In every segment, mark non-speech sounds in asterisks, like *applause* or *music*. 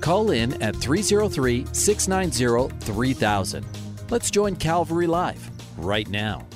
Call in at 303 690 3000. Let's join Calvary Live right now.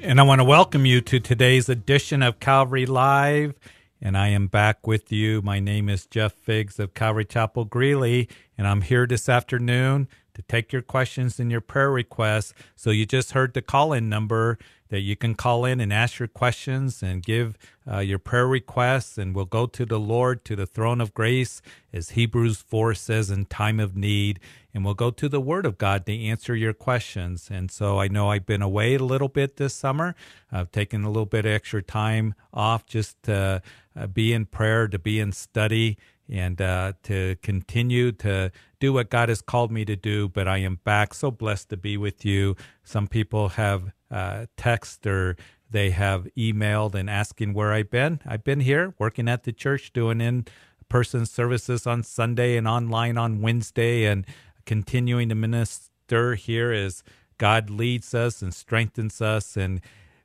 And I want to welcome you to today's edition of Calvary Live. And I am back with you. My name is Jeff Figs of Calvary Chapel Greeley, and I'm here this afternoon to take your questions and your prayer requests. So you just heard the call in number that you can call in and ask your questions and give uh, your prayer requests, and we'll go to the Lord, to the throne of grace, as Hebrews 4 says, in time of need. And we'll go to the Word of God to answer your questions. And so I know I've been away a little bit this summer. I've taken a little bit extra time off just to uh, be in prayer, to be in study, and uh, to continue to do what God has called me to do. But I am back, so blessed to be with you. Some people have uh, text or they have emailed and asking where I've been. I've been here working at the church, doing in person services on Sunday and online on Wednesday, and continuing to minister here as God leads us and strengthens us. And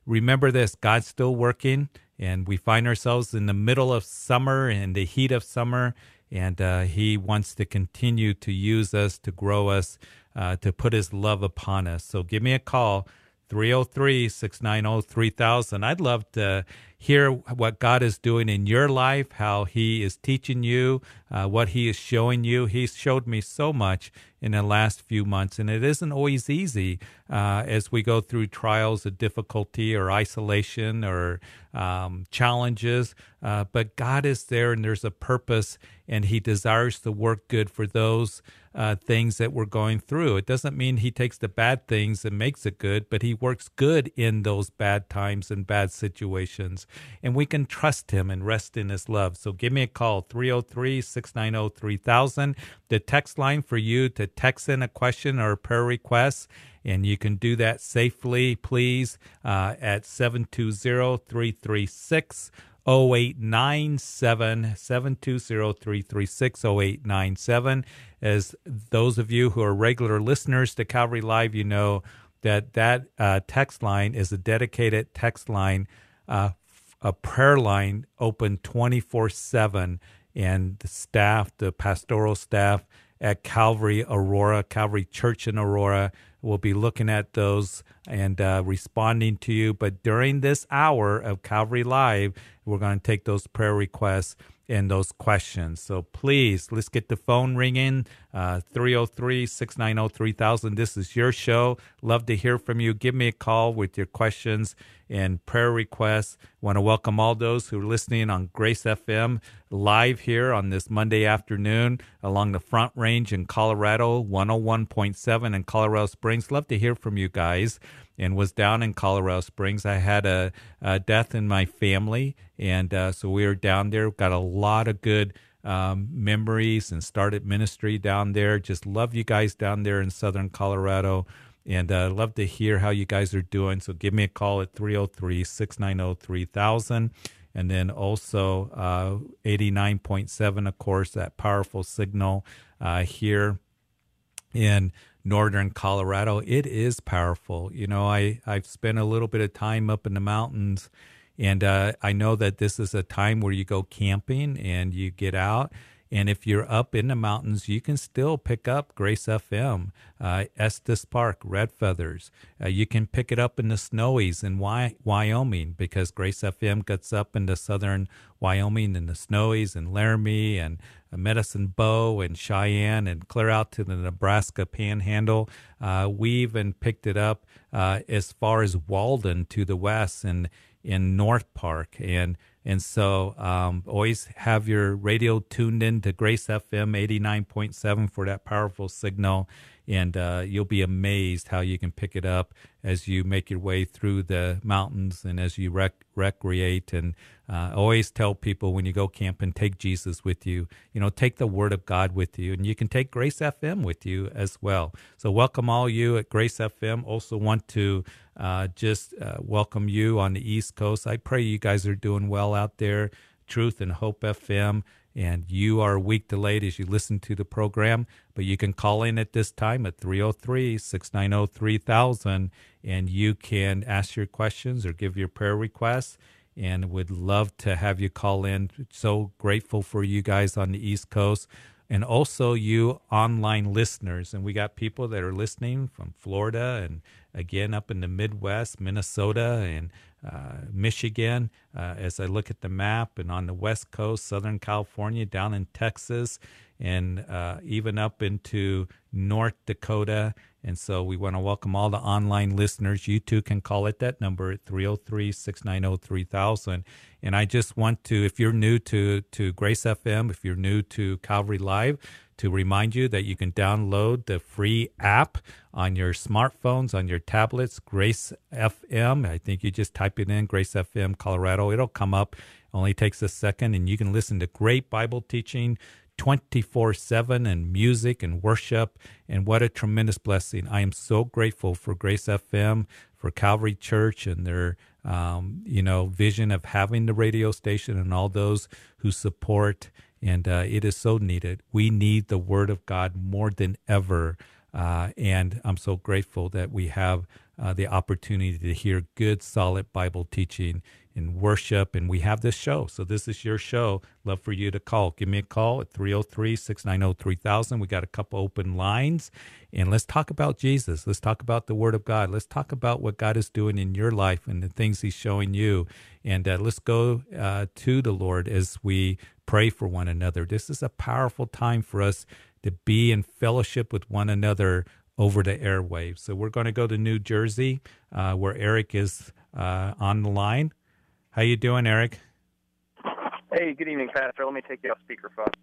remember this God's still working, and we find ourselves in the middle of summer and the heat of summer. And uh, he wants to continue to use us, to grow us, uh, to put his love upon us. So give me a call, 303 690 3000. I'd love to hear what God is doing in your life, how He is teaching you, uh, what He is showing you. He's showed me so much in the last few months, and it isn't always easy uh, as we go through trials of difficulty or isolation or um, challenges. Uh, but God is there, and there's a purpose, and He desires to work good for those uh, things that we're going through. It doesn't mean he takes the bad things and makes it good, but he works good in those bad times and bad situations. And we can trust him and rest in his love. So give me a call, 303 690 3000. The text line for you to text in a question or a prayer request. And you can do that safely, please, uh, at 720 336 0897 720 336 0897. As those of you who are regular listeners to Calvary Live, you know that that uh, text line is a dedicated text line, uh, a prayer line open 24 7. And the staff, the pastoral staff at Calvary Aurora, Calvary Church in Aurora, will be looking at those and uh, responding to you. But during this hour of Calvary Live, we're going to take those prayer requests and those questions. So please, let's get the phone ringing 303 690 3000. This is your show. Love to hear from you. Give me a call with your questions and prayer requests. Want to welcome all those who are listening on Grace FM live here on this Monday afternoon along the Front Range in Colorado, 101.7 in Colorado Springs. Love to hear from you guys and was down in Colorado Springs. I had a, a death in my family, and uh, so we were down there. Got a lot of good um, memories and started ministry down there. Just love you guys down there in Southern Colorado. And uh, love to hear how you guys are doing. So give me a call at 303 690 3000. And then also uh, 89.7, of course, that powerful signal uh, here in northern Colorado. It is powerful. You know, I, I've spent a little bit of time up in the mountains, and uh, I know that this is a time where you go camping and you get out. And if you're up in the mountains, you can still pick up Grace FM, uh, Estes Park, Red Feathers. Uh, you can pick it up in the Snowies in Wy- Wyoming because Grace FM gets up into southern Wyoming and the Snowies and Laramie and Medicine Bow and Cheyenne and clear out to the Nebraska Panhandle. Uh, we even picked it up uh, as far as Walden to the west and in North Park and and so um, always have your radio tuned in to Grace FM 89.7 for that powerful signal. And uh, you'll be amazed how you can pick it up as you make your way through the mountains and as you rec- recreate. And uh, always tell people when you go camping, take Jesus with you. You know, take the Word of God with you, and you can take Grace FM with you as well. So, welcome all you at Grace FM. Also, want to uh, just uh, welcome you on the East Coast. I pray you guys are doing well out there. Truth and Hope FM and you are a week delayed as you listen to the program, but you can call in at this time at 303 690 3000 and you can ask your questions or give your prayer requests. And would love to have you call in. So grateful for you guys on the East Coast and also you online listeners. And we got people that are listening from Florida and again up in the Midwest, Minnesota, and Michigan, uh, as I look at the map, and on the West Coast, Southern California, down in Texas, and uh, even up into North Dakota. And so we want to welcome all the online listeners. You too can call it that number at 303 690 3000. And I just want to, if you're new to, to Grace FM, if you're new to Calvary Live, to remind you that you can download the free app on your smartphones, on your tablets, Grace FM. I think you just type it in, Grace FM Colorado. It'll come up. Only takes a second, and you can listen to great Bible teaching 24 7 and music and worship. And what a tremendous blessing. I am so grateful for Grace FM, for Calvary Church, and their um, you know vision of having the radio station and all those who support and uh, it is so needed. We need the Word of God more than ever, uh, and I'm so grateful that we have uh, the opportunity to hear good, solid Bible teaching and worship, and we have this show. So this is your show. Love for you to call. Give me a call at 303-690-3000. We got a couple open lines, and let's talk about Jesus. Let's talk about the Word of God. Let's talk about what God is doing in your life and the things He's showing you. And uh, let's go uh, to the Lord as we pray for one another. This is a powerful time for us to be in fellowship with one another over the airwaves. So we're going to go to New Jersey, uh, where Eric is uh, on the line. How you doing, Eric? Hey, good evening, Pastor. Let me take you off speakerphone.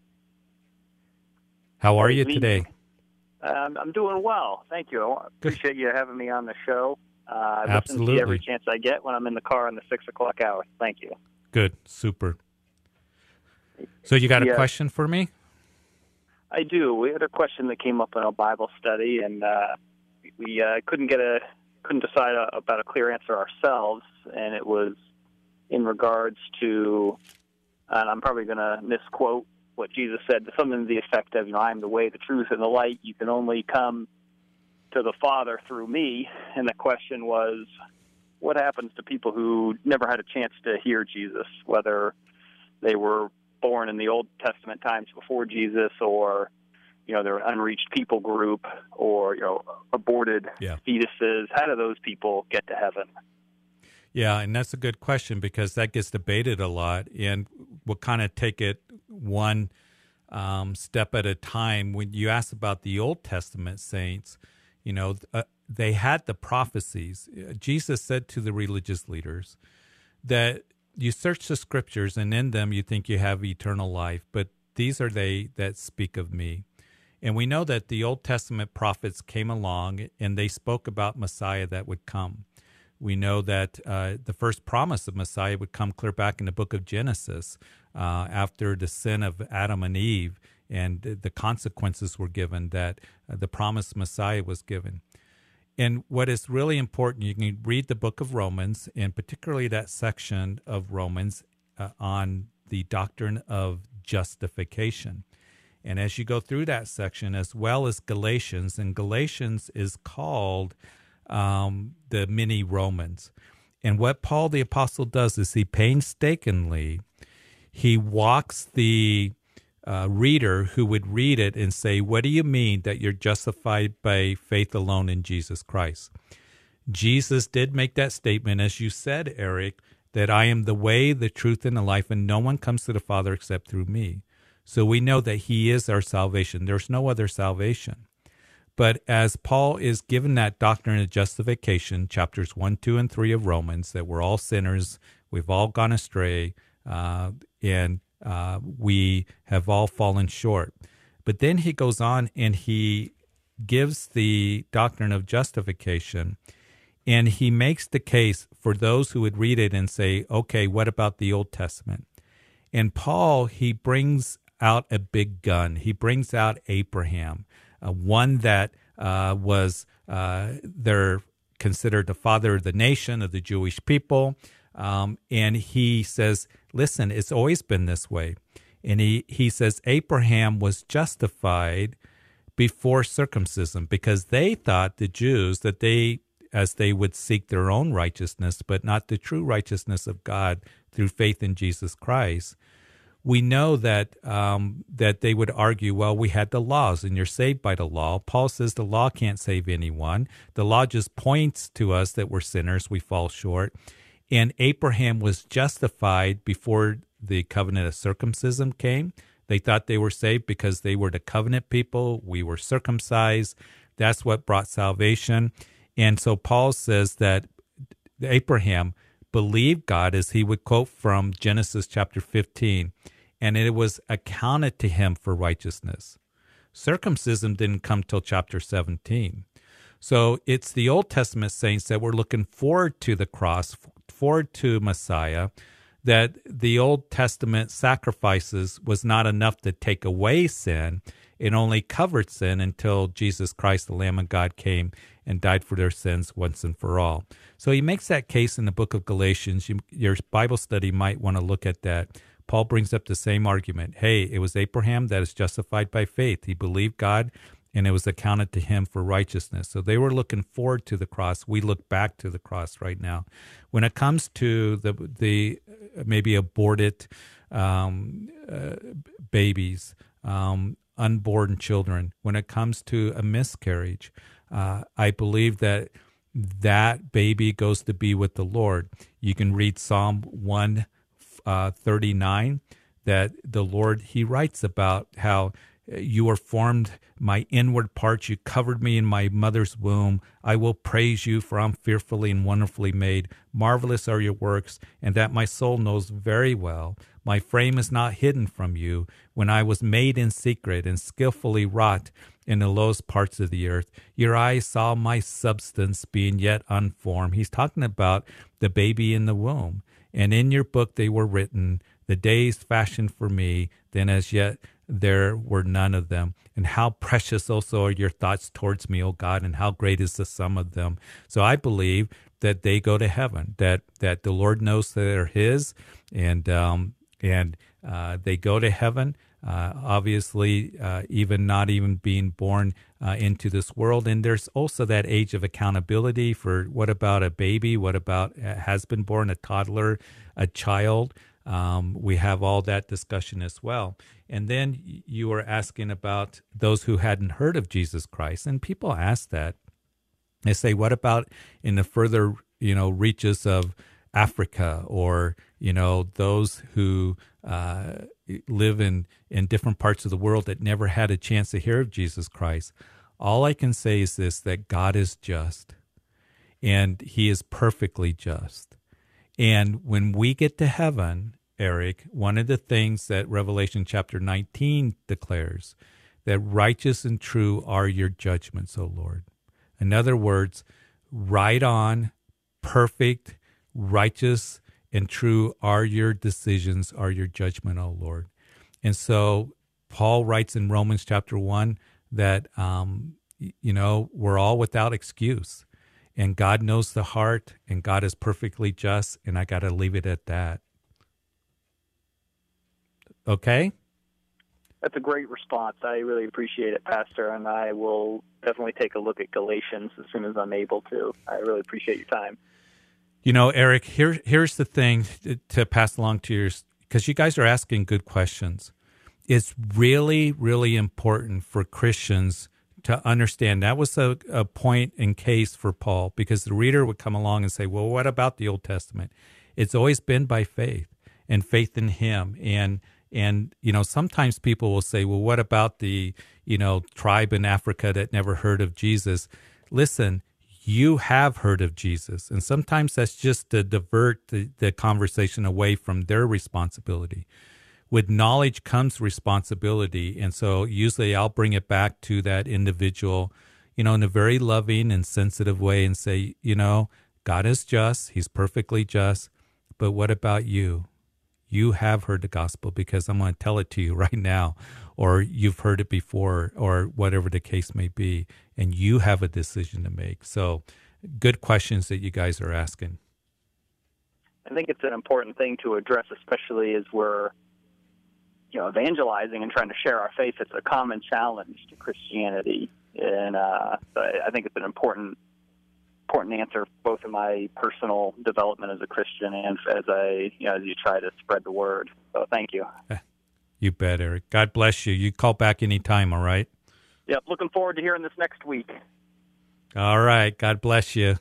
How are you today? Um, I'm doing well, thank you. I appreciate you having me on the show. Uh, I Absolutely. listen to every chance I get when I'm in the car in the six o'clock hour. Thank you. Good, super. So you got a Yeah. question for me? I do. We had a question that came up in a Bible study, and uh, we uh, couldn't get a couldn't decide a, about a clear answer ourselves. And it was in regards to, and I'm probably going to misquote what Jesus said, something to the effect of, "You know, I am the way, the truth, and the light. You can only come to the Father through me." And the question was, what happens to people who never had a chance to hear Jesus, whether they were born in the Old Testament times before Jesus, or you know they're an unreached people group, or you know aborted Yeah. fetuses. How do those people get to heaven? Yeah, and that's a good question because that gets debated a lot, and we'll kind of take it one um, step at a time. When you ask about the Old Testament saints, you know, uh, they had the prophecies. Uh, Jesus said to the religious leaders that you search the scriptures, and in them you think you have eternal life, but these are they that speak of me. And we know that the Old Testament prophets came along and they spoke about Messiah that would come. We know that uh, the first promise of Messiah would come clear back in the book of Genesis uh, after the sin of Adam and Eve, and the consequences were given that uh, the promised Messiah was given. And what is really important, you can read the book of Romans, and particularly that section of Romans uh, on the doctrine of justification. And as you go through that section, as well as Galatians, and Galatians is called um, the mini Romans. And what Paul the Apostle does is he painstakingly he walks the uh, reader who would read it and say, What do you mean that you're justified by faith alone in Jesus Christ? Jesus did make that statement, as you said, Eric, that I am the way, the truth, and the life, and no one comes to the Father except through me. So we know that He is our salvation. There's no other salvation. But as Paul is given that doctrine of justification, chapters 1, 2, and 3 of Romans, that we're all sinners, we've all gone astray, uh, and uh, we have all fallen short. But then he goes on and he gives the doctrine of justification and he makes the case for those who would read it and say, okay, what about the Old Testament? And Paul, he brings out a big gun. He brings out Abraham, uh, one that uh, was uh, they're considered the father of the nation of the Jewish people. Um, and he says, listen, it's always been this way. And he, he says Abraham was justified before circumcision because they thought, the Jews, that they, as they would seek their own righteousness, but not the true righteousness of God through faith in Jesus Christ. We know that um, that they would argue, well, we had the laws, and you're saved by the law. Paul says the law can't save anyone. The law just points to us that we're sinners, we fall short, and Abraham was justified before the covenant of circumcision came. They thought they were saved because they were the covenant people. We were circumcised. That's what brought salvation. And so Paul says that Abraham believed God, as he would quote from Genesis chapter 15, and it was accounted to him for righteousness. Circumcision didn't come till chapter 17. So it's the Old Testament saints that were looking forward to the cross, forward to Messiah, that the Old Testament sacrifices was not enough to take away sin. It only covered sin until Jesus Christ, the Lamb of God, came and died for their sins once and for all. So he makes that case in the book of Galatians. You, your Bible study might want to look at that. Paul brings up the same argument. Hey, it was Abraham that is justified by faith. He believed God and it was accounted to him for righteousness. So they were looking forward to the cross. We look back to the cross right now. When it comes to the the maybe aborted um, uh, babies, um, unborn children, when it comes to a miscarriage, uh, I believe that that baby goes to be with the Lord. You can read Psalm one uh, thirty nine that the Lord He writes about how you are formed my inward parts. You covered me in my mother's womb. I will praise you, for I'm fearfully and wonderfully made. Marvelous are your works, and that my soul knows very well. My frame is not hidden from you. When I was made in secret and skillfully wrought in the lowest parts of the earth, your eyes saw my substance being yet unformed. He's talking about the baby in the womb. And in your book they were written, the days fashioned for me, then as yet there were none of them. And how precious also are your thoughts towards me, O God, and how great is the sum of them. So I believe that they go to heaven, that, that the Lord knows that they're His, and, um, and uh, they go to heaven. Uh, obviously, uh, even not even being born uh, into this world. And there's also that age of accountability for what about a baby? What about uh, has been born, a toddler, a child? Um, we have all that discussion as well. And then you were asking about those who hadn't heard of Jesus Christ, and people ask that. They say, "What about in the further, you know, reaches of Africa, or you know, those who uh, live in in different parts of the world that never had a chance to hear of Jesus Christ?" All I can say is this: that God is just, and He is perfectly just. And when we get to heaven, Eric, one of the things that Revelation chapter 19 declares that righteous and true are your judgments, O Lord. In other words, right on, perfect, righteous, and true are your decisions, are your judgment, O Lord. And so Paul writes in Romans chapter 1 that, um, you know, we're all without excuse. And God knows the heart, and God is perfectly just, and I got to leave it at that. Okay? That's a great response. I really appreciate it, Pastor, and I will definitely take a look at Galatians as soon as I'm able to. I really appreciate your time. You know, Eric, here here's the thing to pass along to yours because you guys are asking good questions. It's really, really important for Christians to understand that was a, a point in case for Paul because the reader would come along and say, Well, what about the Old Testament? It's always been by faith and faith in Him. And and, you know, sometimes people will say, well, what about the, you know, tribe in Africa that never heard of Jesus? Listen, you have heard of Jesus. And sometimes that's just to divert the, the conversation away from their responsibility. with knowledge comes responsibility. And so usually I'll bring it back to that individual, you know, in a very loving and sensitive way and say, you know, God is just, He's perfectly just. But what about you? You have heard the gospel because I'm going to tell it to you *laughs* right now, or you've heard it before, or whatever the case may be, and you have a decision to make. So, good questions that you guys are asking. I think it's an important thing to address, especially as we're you know evangelizing and trying to share our faith. It's a common challenge to Christianity, and uh, I think it's an important important answer both in my personal development as a Christian and as a you know as you try to spread the word. So thank you. You bet, Eric. God bless you. You call back anytime, all right? Yep. Looking forward to hearing this next week. All right. God bless you.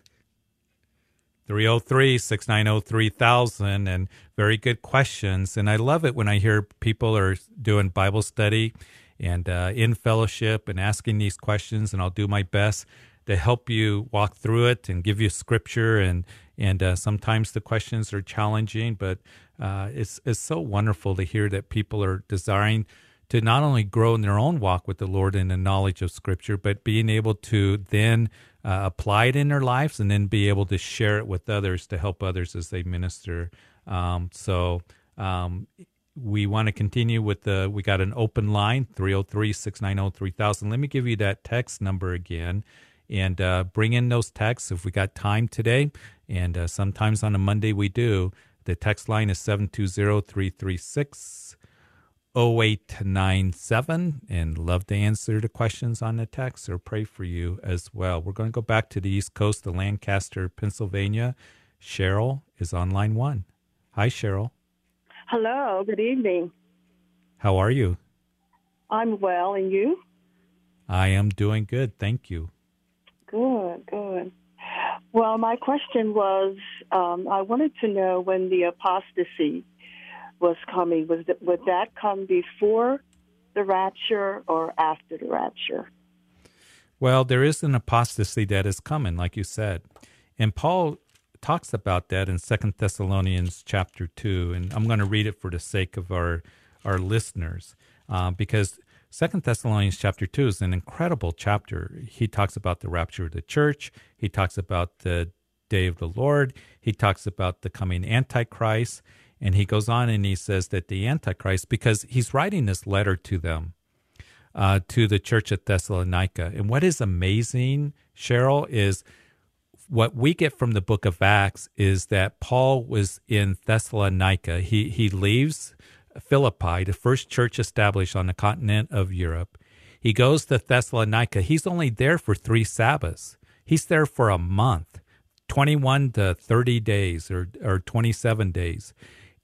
303 690 3000 and very good questions. And I love it when I hear people are doing Bible study and uh, in fellowship and asking these questions, and I'll do my best to help you walk through it and give you scripture and and uh, sometimes the questions are challenging but uh, it's it's so wonderful to hear that people are desiring to not only grow in their own walk with the Lord in the knowledge of scripture but being able to then uh, apply it in their lives and then be able to share it with others to help others as they minister. Um, so um, we want to continue with the we got an open line 303-690-3000 let me give you that text number again and uh, bring in those texts if we got time today. And uh, sometimes on a Monday we do. The text line is 720 336 0897 and love to answer the questions on the text or pray for you as well. We're going to go back to the East Coast to Lancaster, Pennsylvania. Cheryl is on line one. Hi, Cheryl. Hello, good evening. How are you? I'm well, and you? I am doing good. Thank you. Good, good. Well, my question was um, I wanted to know when the apostasy was coming. Was that, would that come before the rapture or after the rapture? Well, there is an apostasy that is coming, like you said. And Paul talks about that in Second Thessalonians chapter 2. And I'm going to read it for the sake of our, our listeners uh, because Second Thessalonians chapter two is an incredible chapter. He talks about the rapture of the church. He talks about the day of the Lord. He talks about the coming Antichrist. And he goes on and he says that the Antichrist, because he's writing this letter to them, uh, to the church at Thessalonica. And what is amazing, Cheryl, is what we get from the book of Acts is that Paul was in Thessalonica. He he leaves Philippi, the first church established on the continent of Europe. He goes to Thessalonica. He's only there for three Sabbaths. He's there for a month, 21 to 30 days or, or 27 days.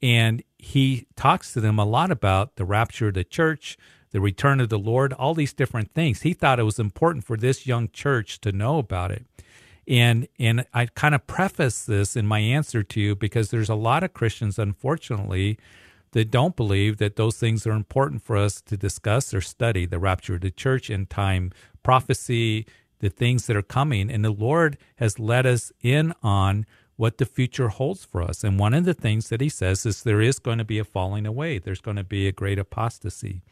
And he talks to them a lot about the rapture of the church, the return of the Lord, all these different things. He thought it was important for this young church to know about it. And and I kind of preface this in my answer to you because there's a lot of Christians, unfortunately, that don't believe that those things are important for us to discuss or study the rapture of the church in time, prophecy, the things that are coming. And the Lord has let us in on what the future holds for us. And one of the things that he says is there is going to be a falling away, there's going to be a great apostasy.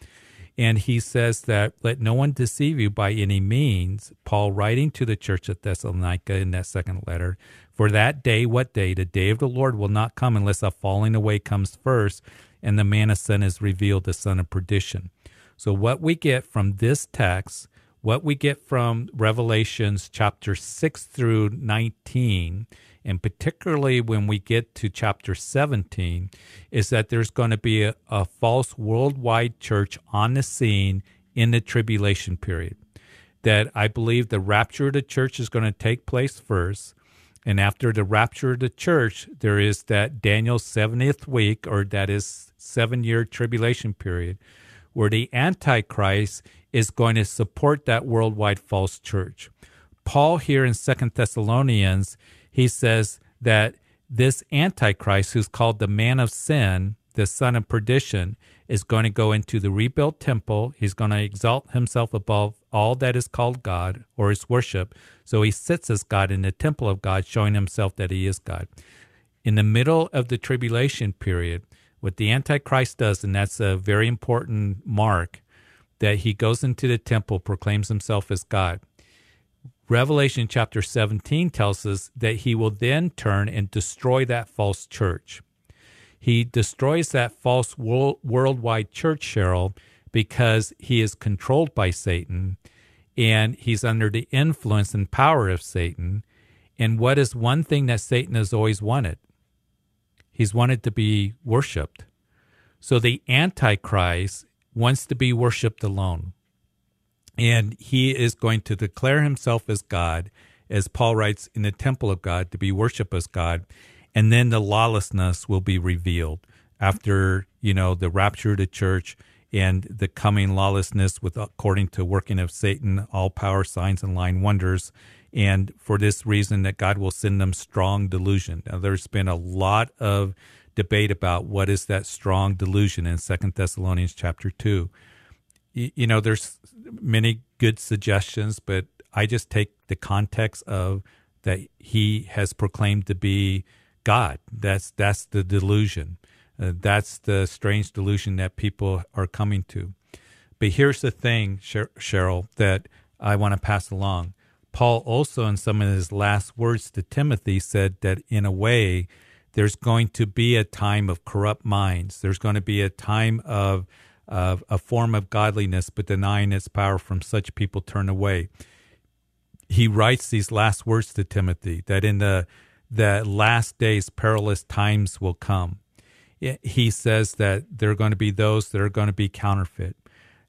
And he says that let no one deceive you by any means. Paul writing to the church at Thessalonica in that second letter, for that day, what day? The day of the Lord will not come unless a falling away comes first and the man of sin is revealed, the son of perdition. So, what we get from this text, what we get from Revelations chapter 6 through 19, and particularly when we get to chapter 17, is that there's going to be a, a false worldwide church on the scene in the tribulation period. That I believe the rapture of the church is going to take place first. And after the rapture of the church, there is that Daniel's 70th week, or that is seven year tribulation period where the Antichrist is going to support that worldwide false church. Paul here in Second Thessalonians, he says that this Antichrist, who's called the man of sin, the son of perdition, is going to go into the rebuilt temple. He's going to exalt himself above all that is called God or his worship. So he sits as God in the temple of God, showing himself that he is God. In the middle of the tribulation period, What the Antichrist does, and that's a very important mark, that he goes into the temple, proclaims himself as God. Revelation chapter 17 tells us that he will then turn and destroy that false church. He destroys that false world, worldwide church, Cheryl, because he is controlled by Satan and he's under the influence and power of Satan. And what is one thing that Satan has always wanted? He's wanted to be worshiped. So the Antichrist wants to be worshiped alone. And he is going to declare himself as God, as Paul writes, in the temple of God, to be worshiped as God. And then the lawlessness will be revealed after, you know, the rapture of the church and the coming lawlessness with according to working of Satan, all power, signs, and lying wonders. And for this reason that God will send them strong delusion. Now there's been a lot of debate about what is that strong delusion in Second Thessalonians chapter two. You, know, there's many good suggestions, but I just take the context of that he has proclaimed to be God. That's that's the delusion. Uh, that's the strange delusion that people are coming to. But here's the thing, Cheryl, that I want to pass along. Paul also, in some of his last words to Timothy, said that in a way, there's going to be a time of corrupt minds. There's going to be a time of, of a form of godliness, but denying its power from such people turn away. He writes these last words to Timothy that in the, the last days, perilous times will come he says that there are going to be those that are going to be counterfeit,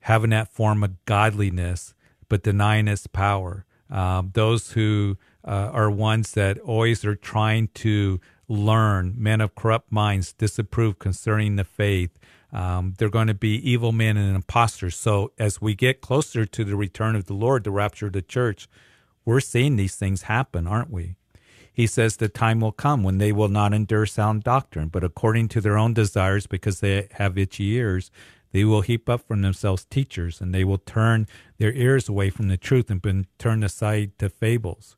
having that form of godliness, but denying its power. Um, those who uh, are ones that always are trying to learn, men of corrupt minds, disapprove concerning the faith. Um, they're going to be evil men and impostors. So as we get closer to the return of the Lord, the rapture of the church, we're seeing these things happen, aren't we? He says the time will come when they will not endure sound doctrine, but according to their own desires, because they have itchy ears, they will heap up for themselves teachers, and they will turn their ears away from the truth and turn aside to fables.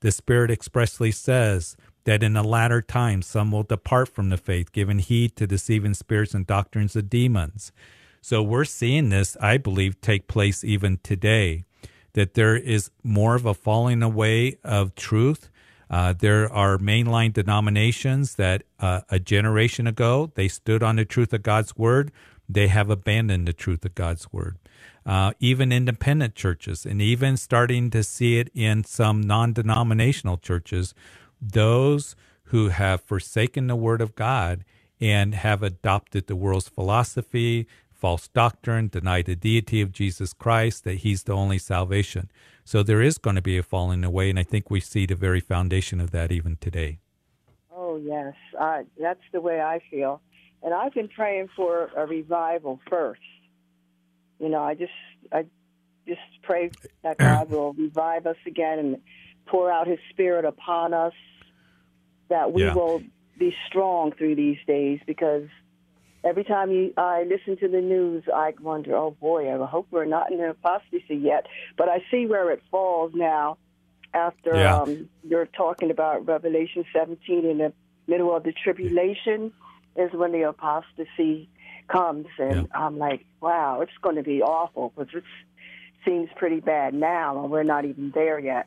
The Spirit expressly says that in the latter times some will depart from the faith, giving heed to deceiving spirits and doctrines of demons. So we're seeing this, I believe, take place even today. That there is more of a falling away of truth uh, there are mainline denominations that uh, a generation ago they stood on the truth of God's word. They have abandoned the truth of God's word. Uh, even independent churches, and even starting to see it in some non denominational churches, those who have forsaken the word of God and have adopted the world's philosophy, false doctrine, denied the deity of Jesus Christ, that he's the only salvation. So there is going to be a falling away, and I think we see the very foundation of that even today. Oh yes, uh, that's the way I feel, and I've been praying for a revival first. You know, I just I just pray that God will revive us again and pour out His Spirit upon us, that we yeah. will be strong through these days because every time you, I listen to the news, I wonder, oh boy, I hope we're not in apostasy yet. But I see where it falls now after yeah. um, you're talking about Revelation 17 in the middle of the tribulation is when the apostasy comes. And yeah. I'm like, wow, it's going to be awful because it seems pretty bad now, and we're not even there yet.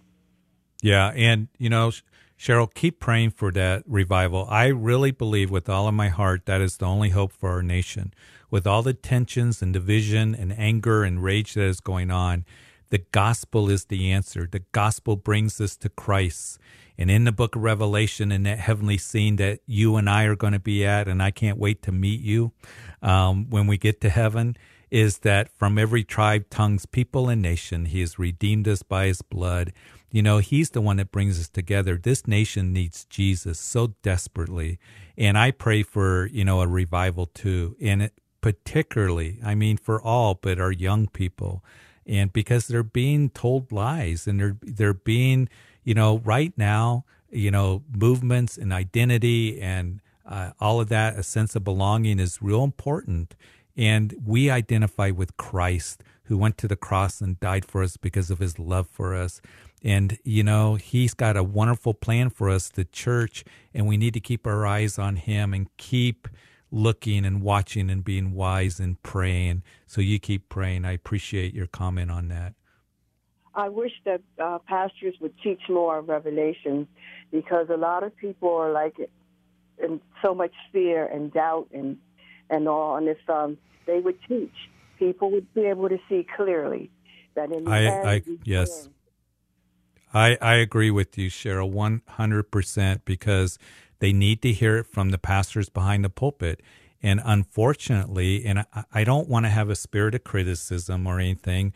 Yeah. And, you know, Cheryl, keep praying for that revival. I really believe with all of my heart that is the only hope for our nation. With all the tensions and division and anger and rage that is going on, the gospel is the answer. The gospel brings us to Christ. And in the book of Revelation, in that heavenly scene that you and I are going to be at, and I can't wait to meet you um, when we get to heaven, is that from every tribe, tongues, people, and nation, he has redeemed us by his blood you know, He's the one that brings us together. This nation needs Jesus so desperately. And I pray for, you know, a revival too. And it, particularly, I mean, for all, but our young people. And because they're being told lies and they're, they're being, you know, right now, you know, movements and identity and uh, all of that, a sense of belonging is real important. And we identify with Christ who went to the cross and died for us because of his love for us. And, you know, he's got a wonderful plan for us, the church, and we need to keep our eyes on him and keep looking and watching and being wise and praying. So you keep praying. I appreciate your comment on that. I wish that uh, pastors would teach more of Revelation because a lot of people are like in so much fear and doubt and and all. And if um, they would teach, people would be able to see clearly that in the I, end, I yes. I, I agree with you, Cheryl, 100%, because they need to hear it from the pastors behind the pulpit. And unfortunately, and I, I don't want to have a spirit of criticism or anything,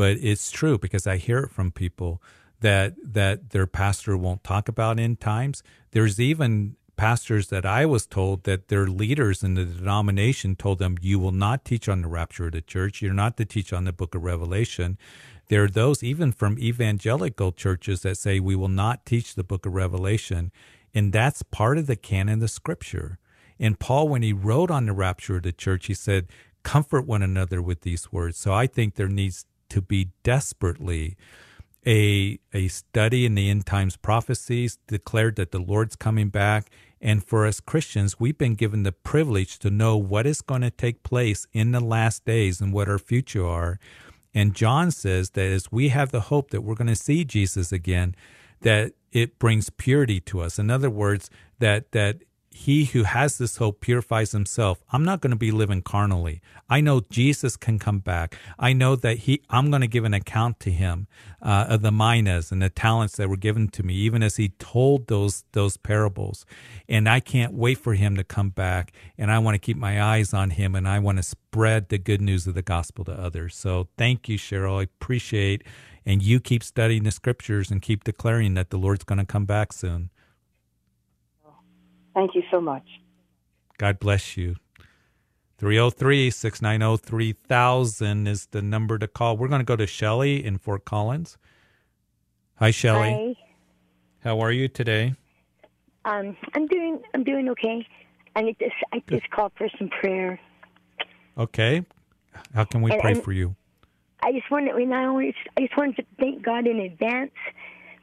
but it's true because I hear it from people that that their pastor won't talk about end times. There's even pastors that I was told that their leaders in the denomination told them, "You will not teach on the rapture of the church. You're not to teach on the book of Revelation." There are those even from evangelical churches that say we will not teach the book of Revelation. And that's part of the canon of scripture. And Paul, when he wrote on the rapture of the church, he said, comfort one another with these words. So I think there needs to be desperately a, a study in the end times prophecies declared that the Lord's coming back. And for us Christians, we've been given the privilege to know what is going to take place in the last days and what our future are. And John says that as we have the hope that we're going to see Jesus again, that it brings purity to us. In other words, that that he who has this hope purifies himself. I'm not going to be living carnally. I know Jesus can come back. I know that he, I'm going to give an account to him uh, of the minas and the talents that were given to me, even as he told those those parables. And I can't wait for him to come back. And I want to keep my eyes on him, and I want to spread the good news of the gospel to others. So thank you, Cheryl. I appreciate. And you keep studying the scriptures and keep declaring that the Lord's going to come back soon. Thank you so much. God bless you. 303 690 3000 is the number to call. We're going to go to Shelly in Fort Collins. Hi, Shelly. Hi. How are you today? Um, I'm doing I'm doing okay. I just I just called for some prayer. Okay. How can we And- pray and- for you? I just wanted we not always I just wanted to thank God in advance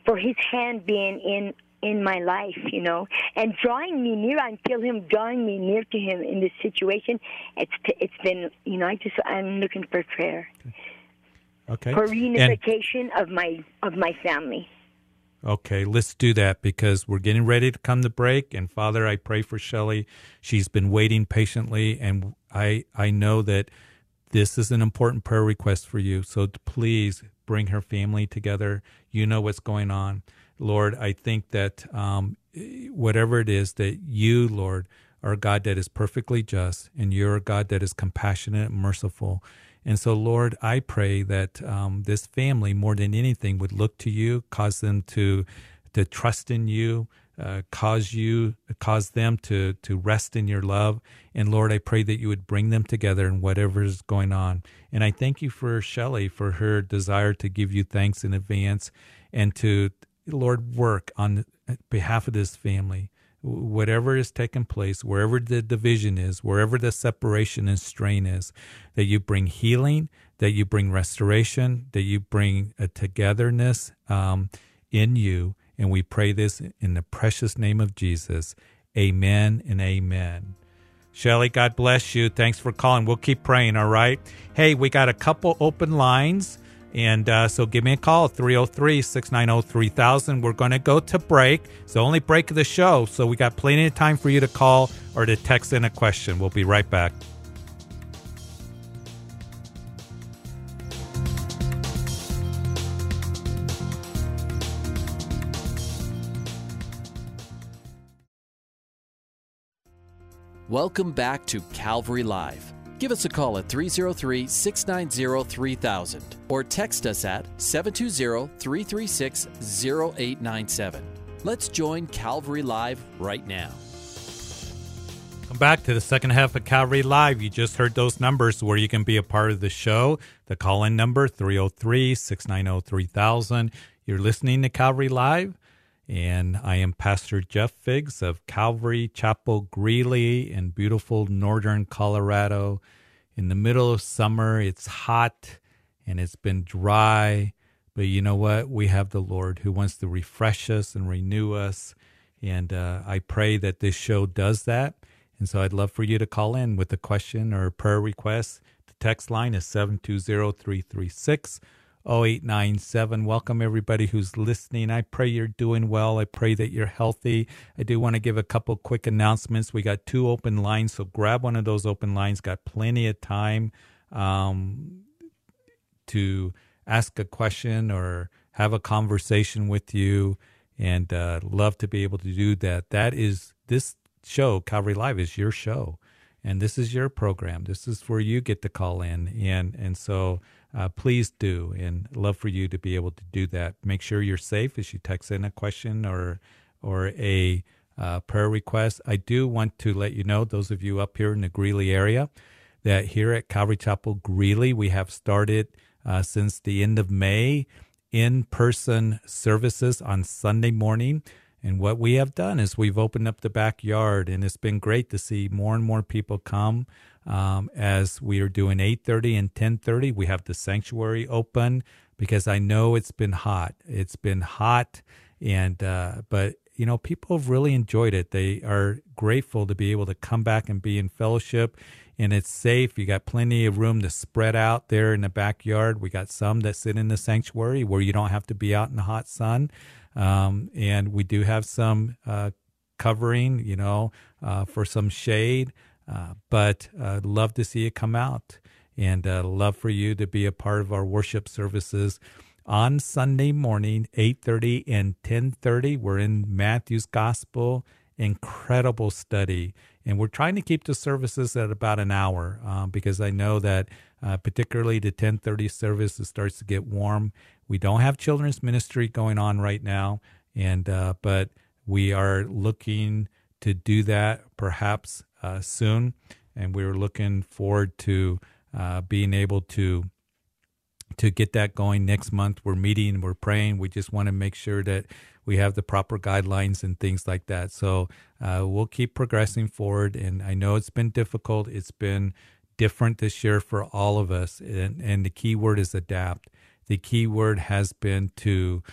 for His hand being in in my life, you know, and drawing me near. I feel Him drawing me near to Him in this situation. It's it's been you know I just I'm looking for prayer Okay. for And- reunification of my of my family. Okay, let's do that because we're getting ready to come to break. And Father, I pray for Shelley. She's been waiting patiently, and I I know that this is an important prayer request for you. So please bring her family together. You know what's going on, Lord. I think that um, whatever it is that you, Lord, are a God that is perfectly just, and you're a God that is compassionate and merciful. And so, Lord, I pray that um, this family, more than anything, would look to you, cause them to to trust in you, uh, cause you, cause them to to rest in your love. And Lord, I pray that you would bring them together in whatever is going on. And I thank you for Shelley for her desire to give you thanks in advance and to Lord work on behalf of this family whatever is taking place, wherever the division is, wherever the separation and strain is, that you bring healing, that you bring restoration, that you bring a togetherness um, in you. And we pray this in the precious name of Jesus. Amen and amen. Shelly, God bless you. Thanks for calling. We'll keep praying, all right? Hey, we got a couple open lines. And uh, so give me a call, 303 690 3000. We're going to go to break. It's the only break of the show. So we got plenty of time for you to call or to text in a question. We'll be right back. Welcome back to Calvary Live. Give us a call at 303 690 3000 or text us at 720 336 0897. Let's join Calvary Live right now. Come back to the second half of Calvary Live. You just heard those numbers where you can be a part of the show. The call in number 303 690 3000. You're listening to Calvary Live. And I am Pastor Jeff Figs of Calvary Chapel Greeley in beautiful northern Colorado. In the middle of summer, it's hot and it's been dry. But you know what? We have the Lord who wants to refresh us and renew us. And uh, I pray that this show does that. And so I'd love for you to call in with a question or a prayer request. The text line is 720 336 0897. Welcome everybody who's listening. I pray you're doing well. I pray that you're healthy. I do want to give a couple quick announcements. We got two open lines, so grab one of those open lines. Got plenty of time um, to ask a question or have a conversation with you, and uh, love to be able to do that. That is this show, Calvary Live, is your show, and this is your program. This is where you get to call in, and and so uh, please do. And love for you to be able to do that. Make sure you're safe as you text in a question or or a uh, prayer request. I do want to let you know, those of you up here in the Greeley area, that here at Calvary Chapel Greeley, we have started uh, since the end of May in person services on Sunday morning. And what we have done is we've opened up the backyard, and it's been great to see more and more people come um, as we are doing 8.30 and 10.30 we have the sanctuary open because i know it's been hot. It's been hot and uh, but you know people have really enjoyed it. They are grateful to be able to come back and be in fellowship and it's safe. You got plenty of room to spread out there in the backyard. We got some that sit in the sanctuary where you don't have to be out in the hot sun um, and we do have some uh, covering you know uh, for some shade uh, but uh, love to see you come out and uh, love for you to be a part of our worship services on Sunday morning, 8.30 and 10.30. We're in Matthew's Gospel, incredible study. And we're trying to keep the services at about an hour um, because I know that uh, particularly the 10.30 service, it starts to get warm. We don't have children's ministry going on right now, and uh, but we are looking to do that perhaps uh, soon, and we are looking forward to uh, being able to to get that going next month. We're meeting, we're praying. We just want to make sure that we have the proper guidelines and things like that. So uh, we'll keep progressing forward. And I know it's been difficult. It's been different this year for all of us. And, and the key word is adapt. The key word has been to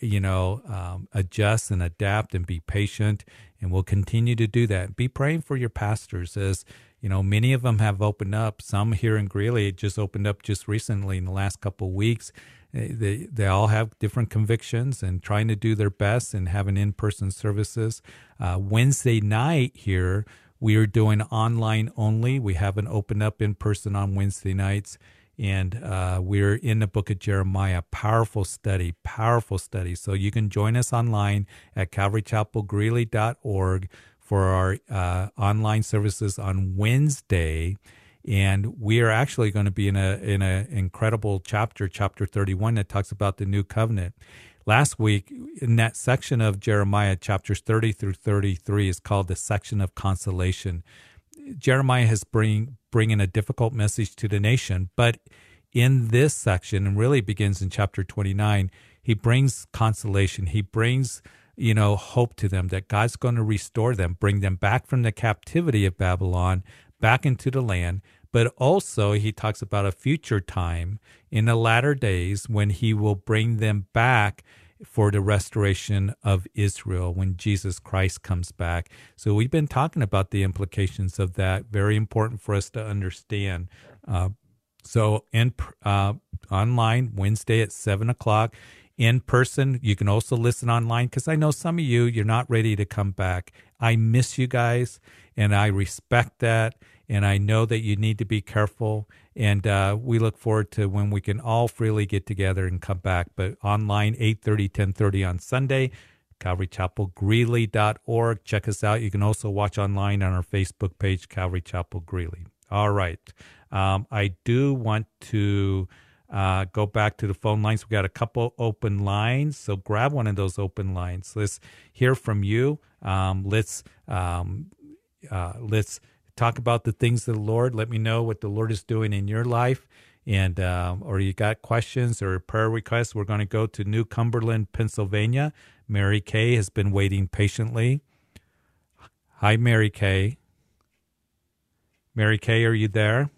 you know, um, adjust and adapt and be patient. And we'll continue to do that. Be praying for your pastors as, you know, many of them have opened up. Some here in Greeley just opened up just recently in the last couple of weeks. Eh, they, they all have different convictions and trying to do their best and having in person services. Uh, Wednesday night here, we are doing online only. We haven't opened up in person on Wednesday nights and uh, we're in the book of Jeremiah. Powerful study, powerful study. So you can join us online at calvarychapelgreeley.org for our uh, online services on Wednesday. And we are actually going to be in a in an incredible chapter, chapter 31, that talks about the new covenant. Last week, in that section of Jeremiah, chapters 30 through 33, is called the section of consolation. Jeremiah has bring bringing a difficult message to the nation, but in this section, and really begins in chapter 29, he brings consolation. He brings you know hope to them that God's going to restore them, bring them back from the captivity of Babylon back into the land. But also, he talks about a future time in the latter days when he will bring them back for the restoration of Israel when Jesus Christ comes back. So we've been talking about the implications of that. Very important for us to understand. Uh, so in uh, online Wednesday at seven o'clock. In person, you can also listen online because I know some of you you're not ready to come back. I miss you guys, and I respect that and I know that you need to be careful. And uh, we look forward to when we can all freely get together and come back. But online, 8.30, 10.30 on Sunday, calvarychapelgreeley.org. Check us out. You can also watch online on our Facebook page, Calvary Chapel Greeley. All right. Um, I do want to uh, go back to the phone lines. We got a couple open lines, so grab one of those open lines. Let's hear from you. Um, let's um, uh, let's talk about the things of the Lord. Let me know what the Lord is doing in your life. And um, or you got questions or prayer requests, we're going to go to New Cumberland, Pennsylvania. Mary Kay has been waiting patiently. Hi, Mary Kay. Mary Kay, are you there?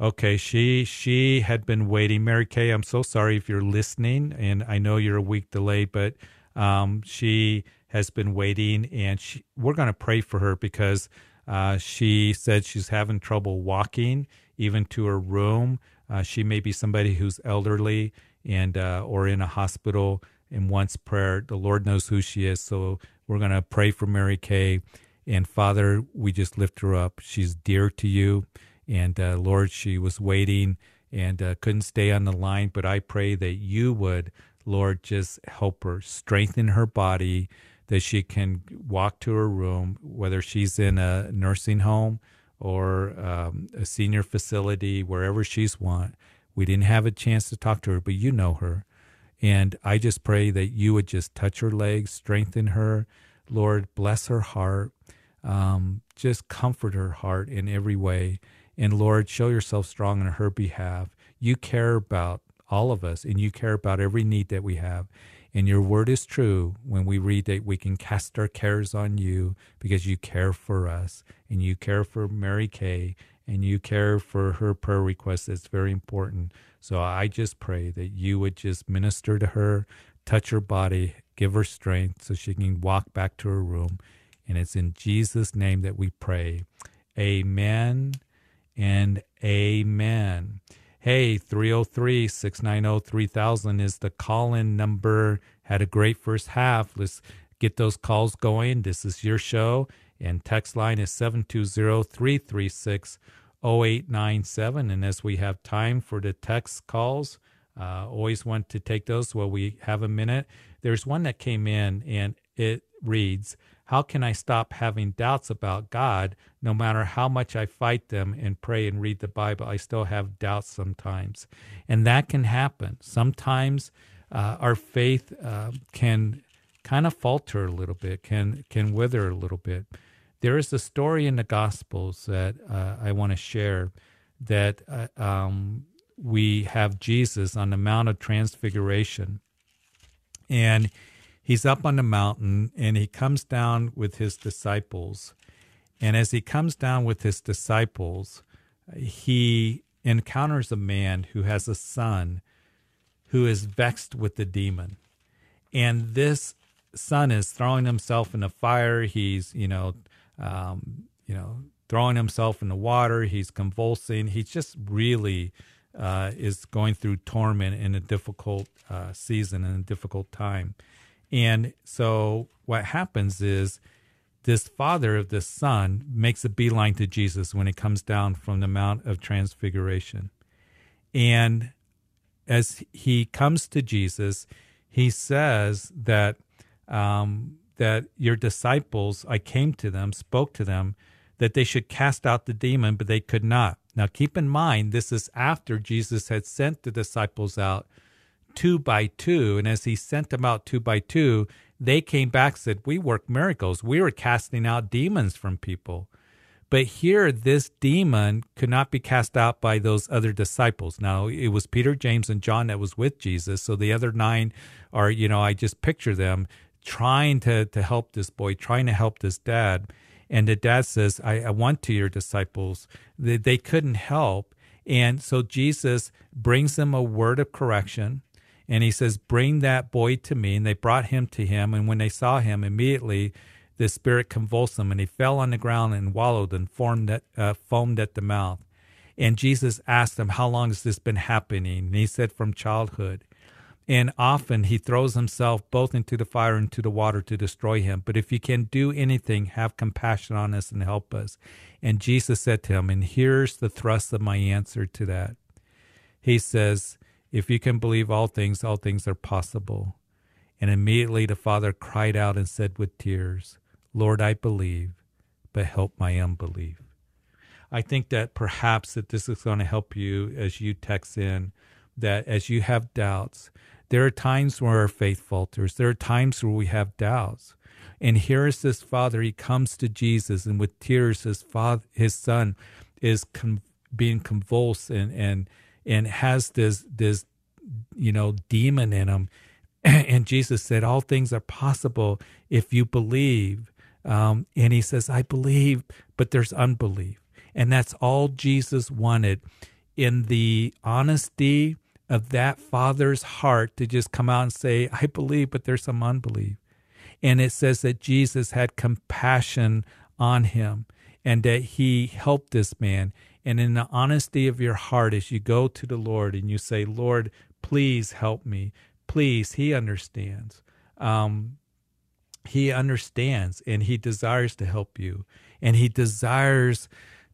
Okay, she she had been waiting. Mary Kay, I'm so sorry if you're listening, and I know you're a week delayed, but Um, she has been waiting, and she, we're going to pray for her because uh, she said she's having trouble walking even to her room. Uh, she may be somebody who's elderly and uh, or in a hospital and wants prayer. The Lord knows who she is, so we're going to pray for Mary Kay. And Father, we just lift her up. She's dear to you, and uh, Lord, she was waiting and uh, couldn't stay on the line. But I pray that you would, Lord, just help her, strengthen her body, that she can walk to her room, whether she's in a nursing home or um, a senior facility, wherever she's want. We didn't have a chance to talk to her, but you know her. And I just pray that you would just touch her legs, strengthen her. Lord, bless her heart. Um, just comfort her heart in every way. And Lord, show yourself strong on her behalf. You care about all of us and you care about every need that we have. And your word is true when we read that we can cast our cares on you because you care for us and you care for Mary Kay and you care for her prayer request. It's very important. So I just pray that you would just minister to her, touch her body, give her strength so she can walk back to her room. And it's in Jesus' name that we pray. Amen and amen. Hey, 303 690 3000 is the call in number. Had a great first half. Let's get those calls going. This is your show. And text line is 720 336 0897. And as we have time for the text calls, uh, always want to take those while we have a minute. There's one that came in and it reads, how can I stop having doubts about God no matter how much I fight them and pray and read the Bible? I still have doubts sometimes. And that can happen. Sometimes uh, our faith uh, can kind of falter a little bit, can, can wither a little bit. There is a story in the Gospels that uh, I want to share that uh, um, we have Jesus on the Mount of Transfiguration. And he's up on the mountain and he comes down with his disciples. And as he comes down with his disciples, he encounters a man who has a son who is vexed with the demon. And this son is throwing himself in the fire. He's, you know, um, you know, throwing himself in the water. He's convulsing. He's just really uh, is going through torment in a difficult uh, season and a difficult time. And so what happens is this father of this son makes a beeline to Jesus when he comes down from the Mount of Transfiguration. And as he comes to Jesus, he says that um, that your disciples, I came to them, spoke to them, that they should cast out the demon, but they could not. Now, keep in mind, this is after Jesus had sent the disciples out two by two. And as he sent them out two by two, they came back said, We work miracles. We were casting out demons from people. But here, this demon could not be cast out by those other disciples. Now, it was Peter, James, and John that was with Jesus. So the other nine are, you know, I just picture them trying to, to help this boy, trying to help this dad. And the dad says, I, I want to your disciples. They, they couldn't help. And so Jesus brings them a word of correction and he says, Bring that boy to me. And they brought him to him. And when they saw him, immediately the spirit convulsed him, and he fell on the ground and wallowed and formed at, uh, foamed at the mouth. And Jesus asked him, How long has this been happening? And he said, From childhood. And often he throws himself both into the fire and into the water to destroy him. But if you can do anything, have compassion on us and help us. And Jesus said to him, and here's the thrust of my answer to that. He says, if you can believe all things, all things are possible. And immediately the father cried out and said with tears, Lord, I believe, but help my unbelief. I think that perhaps that this is going to help you as you text in, that as you have doubts, there are times where our faith falters. There are times where we have doubts. And here is this father. He comes to Jesus, and with tears, his father, his son, is com- being convulsed and and and has this this you know demon in him. *laughs* And jesus said all things are possible if you believe. Um, and he says i believe but there's unbelief. And that's all jesus wanted. In the honesty of that father's heart to just come out and say, I believe, but there's some unbelief. And it says that Jesus had compassion on him and that he helped this man. And in the honesty of your heart, as you go to the Lord and you say, Lord, please help me, please, he understands. Um, he understands and he desires to help you. And he desires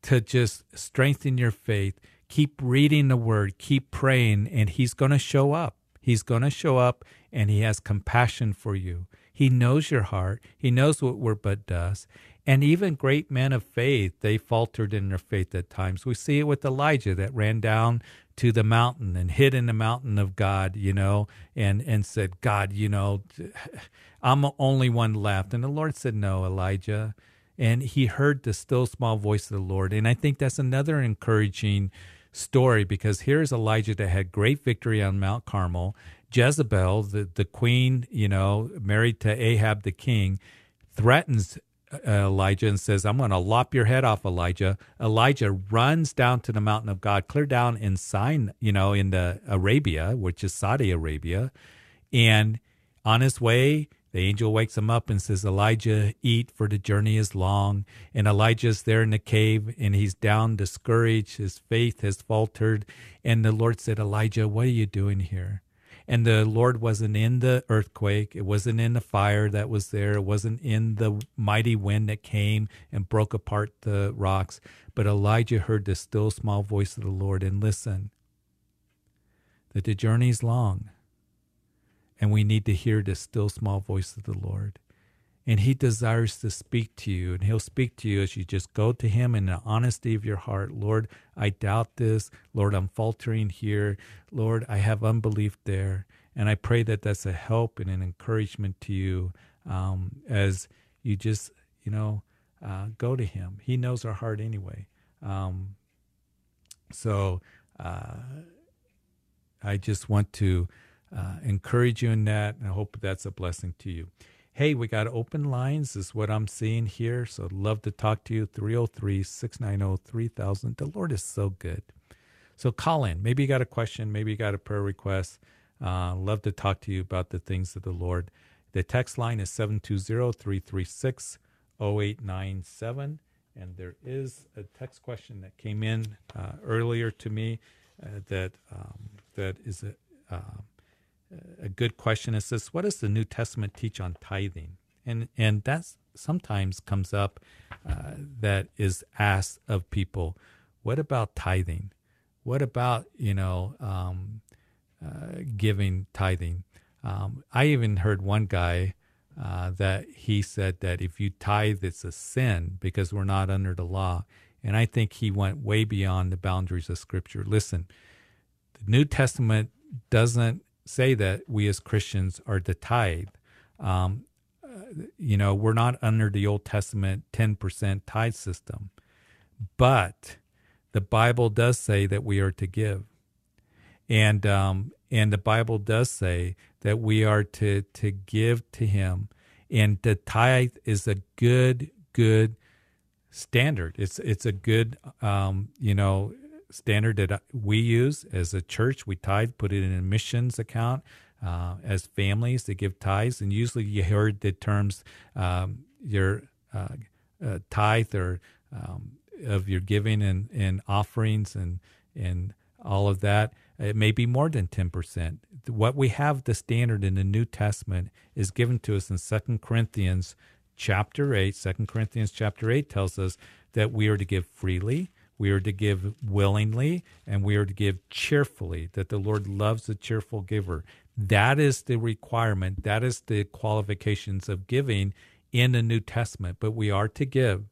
to just strengthen your faith. Keep reading the word, keep praying, and he's going to show up. He's going to show up and he has compassion for you. He knows your heart. He knows what we're but does. And even great men of faith, they faltered in their faith at times. We see it with Elijah that ran down to the mountain and hid in the mountain of God, you know, and, and said, God, you know, *laughs* I'm the only one left. And the Lord said, No, Elijah. And he heard the still small voice of the Lord. And I think that's another encouraging story because here's Elijah that had great victory on Mount Carmel. Jezebel, the, the queen, you know, married to Ahab the king, threatens Elijah and says, I'm going to lop your head off, Elijah. Elijah runs down to the mountain of God, clear down in Sinai, you know, in the Arabia, which is Saudi Arabia. And on his way, the angel wakes him up and says, Elijah, eat, for the journey is long. And Elijah's there in the cave and he's down, discouraged. His faith has faltered. And the Lord said, Elijah, what are you doing here? And the Lord wasn't in the earthquake. It wasn't in the fire that was there. It wasn't in the mighty wind that came and broke apart the rocks. But Elijah heard the still small voice of the Lord and listened. that the journey's long and we need to hear the still small voice of the Lord. And He desires to speak to you, and He'll speak to you as you just go to Him in the honesty of your heart. Lord, I doubt this. Lord, I'm faltering here. Lord, I have unbelief there. And I pray that that's a help and an encouragement to you um, as you just, you know, uh, go to Him. He knows our heart anyway. Um, so uh, I just want to uh, encourage you in that. And I hope that's a blessing to you. Hey, we got open lines, is what I'm seeing here. So love to talk to you. 303 690 3000. The Lord is so good. So call in. Maybe you got a question. Maybe you got a prayer request. Uh, love to talk to you about the things of the Lord. The text line is 720 336 0897. And there is a text question that came in uh, earlier to me uh, that um, that is a, uh, a good question. is this "What does the New Testament teach on tithing?" And and that sometimes comes up uh, that is asked of people. What about tithing? What about you know um, uh, giving tithing? Um, I even heard one guy uh, that he said that if you tithe, it's a sin because we're not under the law. And I think he went way beyond the boundaries of Scripture. Listen, the New Testament doesn't say that we as Christians are to tithe. Um, you know, we're not under the Old Testament 10% tithe system, but the Bible does say that we are to give. And, um, and the Bible does say that we are to, to give to Him. And the tithe is a good, good standard. It's, it's a good, um, you know, standard that we use as a church. We tithe, put it in a missions account. Uh, as families to give tithes, and usually you heard the terms um, your uh, uh, tithe or um, of your giving and, and offerings and and all of that. It may be more than ten percent. What we have the standard in the New Testament is given to us in Second Corinthians chapter 8 2 corinthians chapter 8 tells us that we are to give freely we are to give willingly and we are to give cheerfully, that the Lord loves a cheerful giver. That is the requirement. That is the qualifications of giving in the New Testament. But we are to give.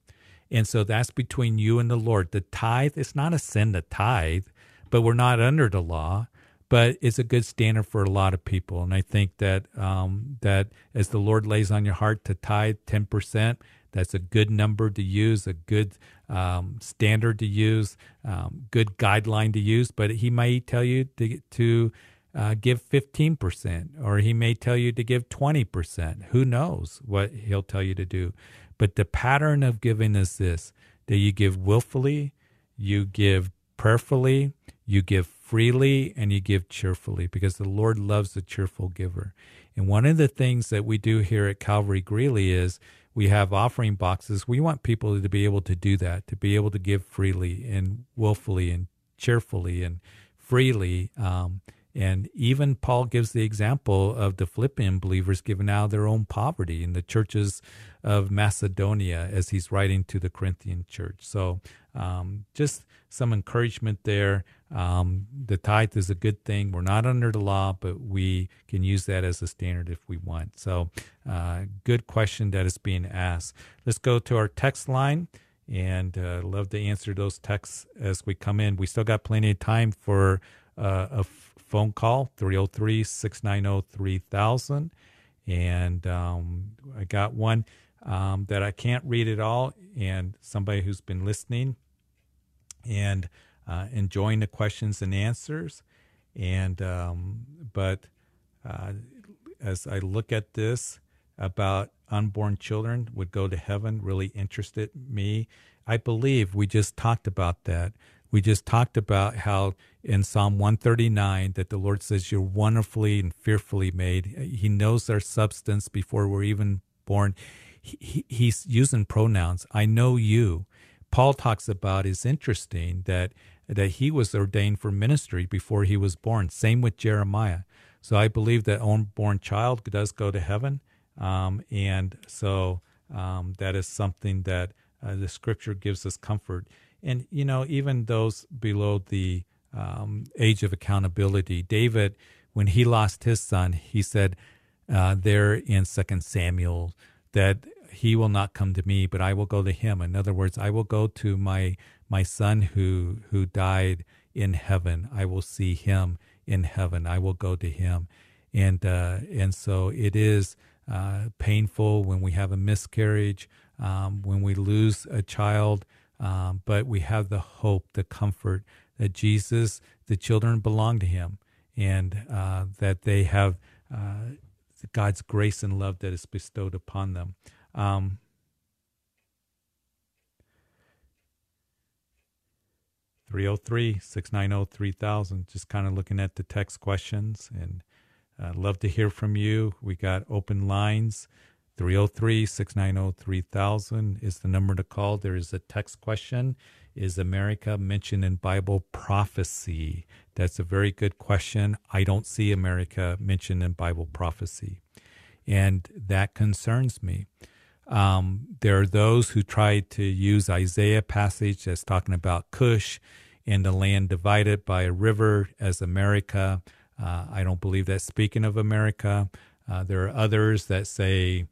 And so that's between you and the Lord. The tithe, it's not a sin to tithe, but we're not under the law. But it's a good standard for a lot of people. And I think that um, that as the Lord lays on your heart to tithe 10%, that's a good number to use, a good um, standard to use, um, good guideline to use. But he may tell you to, to uh, give 15%, or he may tell you to give 20%. Who knows what he'll tell you to do? But the pattern of giving is this that you give willfully, you give prayerfully, you give freely and you give cheerfully because the Lord loves a cheerful giver. And one of the things that we do here at Calvary Greeley is we have offering boxes. We want people to be able to do that, to be able to give freely and willfully and cheerfully and freely. Um, and even Paul gives the example of the Philippian believers giving out their own poverty in the churches of Macedonia as he's writing to the Corinthian church. So um, just some encouragement there. Um, the tithe is a good thing. We're not under the law, but we can use that as a standard if we want. So, uh, good question that is being asked. Let's go to our text line and uh, love to answer those texts as we come in. We still got plenty of time for uh, a phone call 303 690 3000. And um, I got one um, that I can't read at all, and somebody who's been listening and uh, enjoying the questions and answers. And um, but uh, as I look at this about unborn children would go to heaven, really interested me. I believe we just talked about that we just talked about how in Psalm 139 that the Lord says you're wonderfully and fearfully made. He knows our substance before we're even born. He, he, he's using pronouns. I know you. Paul talks about is interesting that that he was ordained for ministry before he was born. Same with Jeremiah. So I believe that unborn child does go to heaven, um, and so um, that is something that uh, the Scripture gives us comfort and you know even those below the um, age of accountability david when he lost his son he said uh, there in second samuel that he will not come to me but i will go to him in other words i will go to my my son who who died in heaven. I will see him in heaven. I will go to him. And uh, and so it is uh, painful when we have a miscarriage um, when we lose a child um, but we have the hope, the comfort that Jesus, the children belong to Him, and uh, that they have uh, God's grace and love that is bestowed upon them. Um, Three zero oh three six nine zero oh three thousand. Just kind of looking at the text questions, and uh, love to hear from you. We got open lines. 303 690 3000 is the number to call. There is a text question Is America mentioned in Bible prophecy? That's a very good question. I don't see America mentioned in Bible prophecy. And that concerns me. Um, there are those who try to use Isaiah passage that's talking about Cush and the land divided by a river as America. Uh, I don't believe that's speaking of America. Uh, there are others that say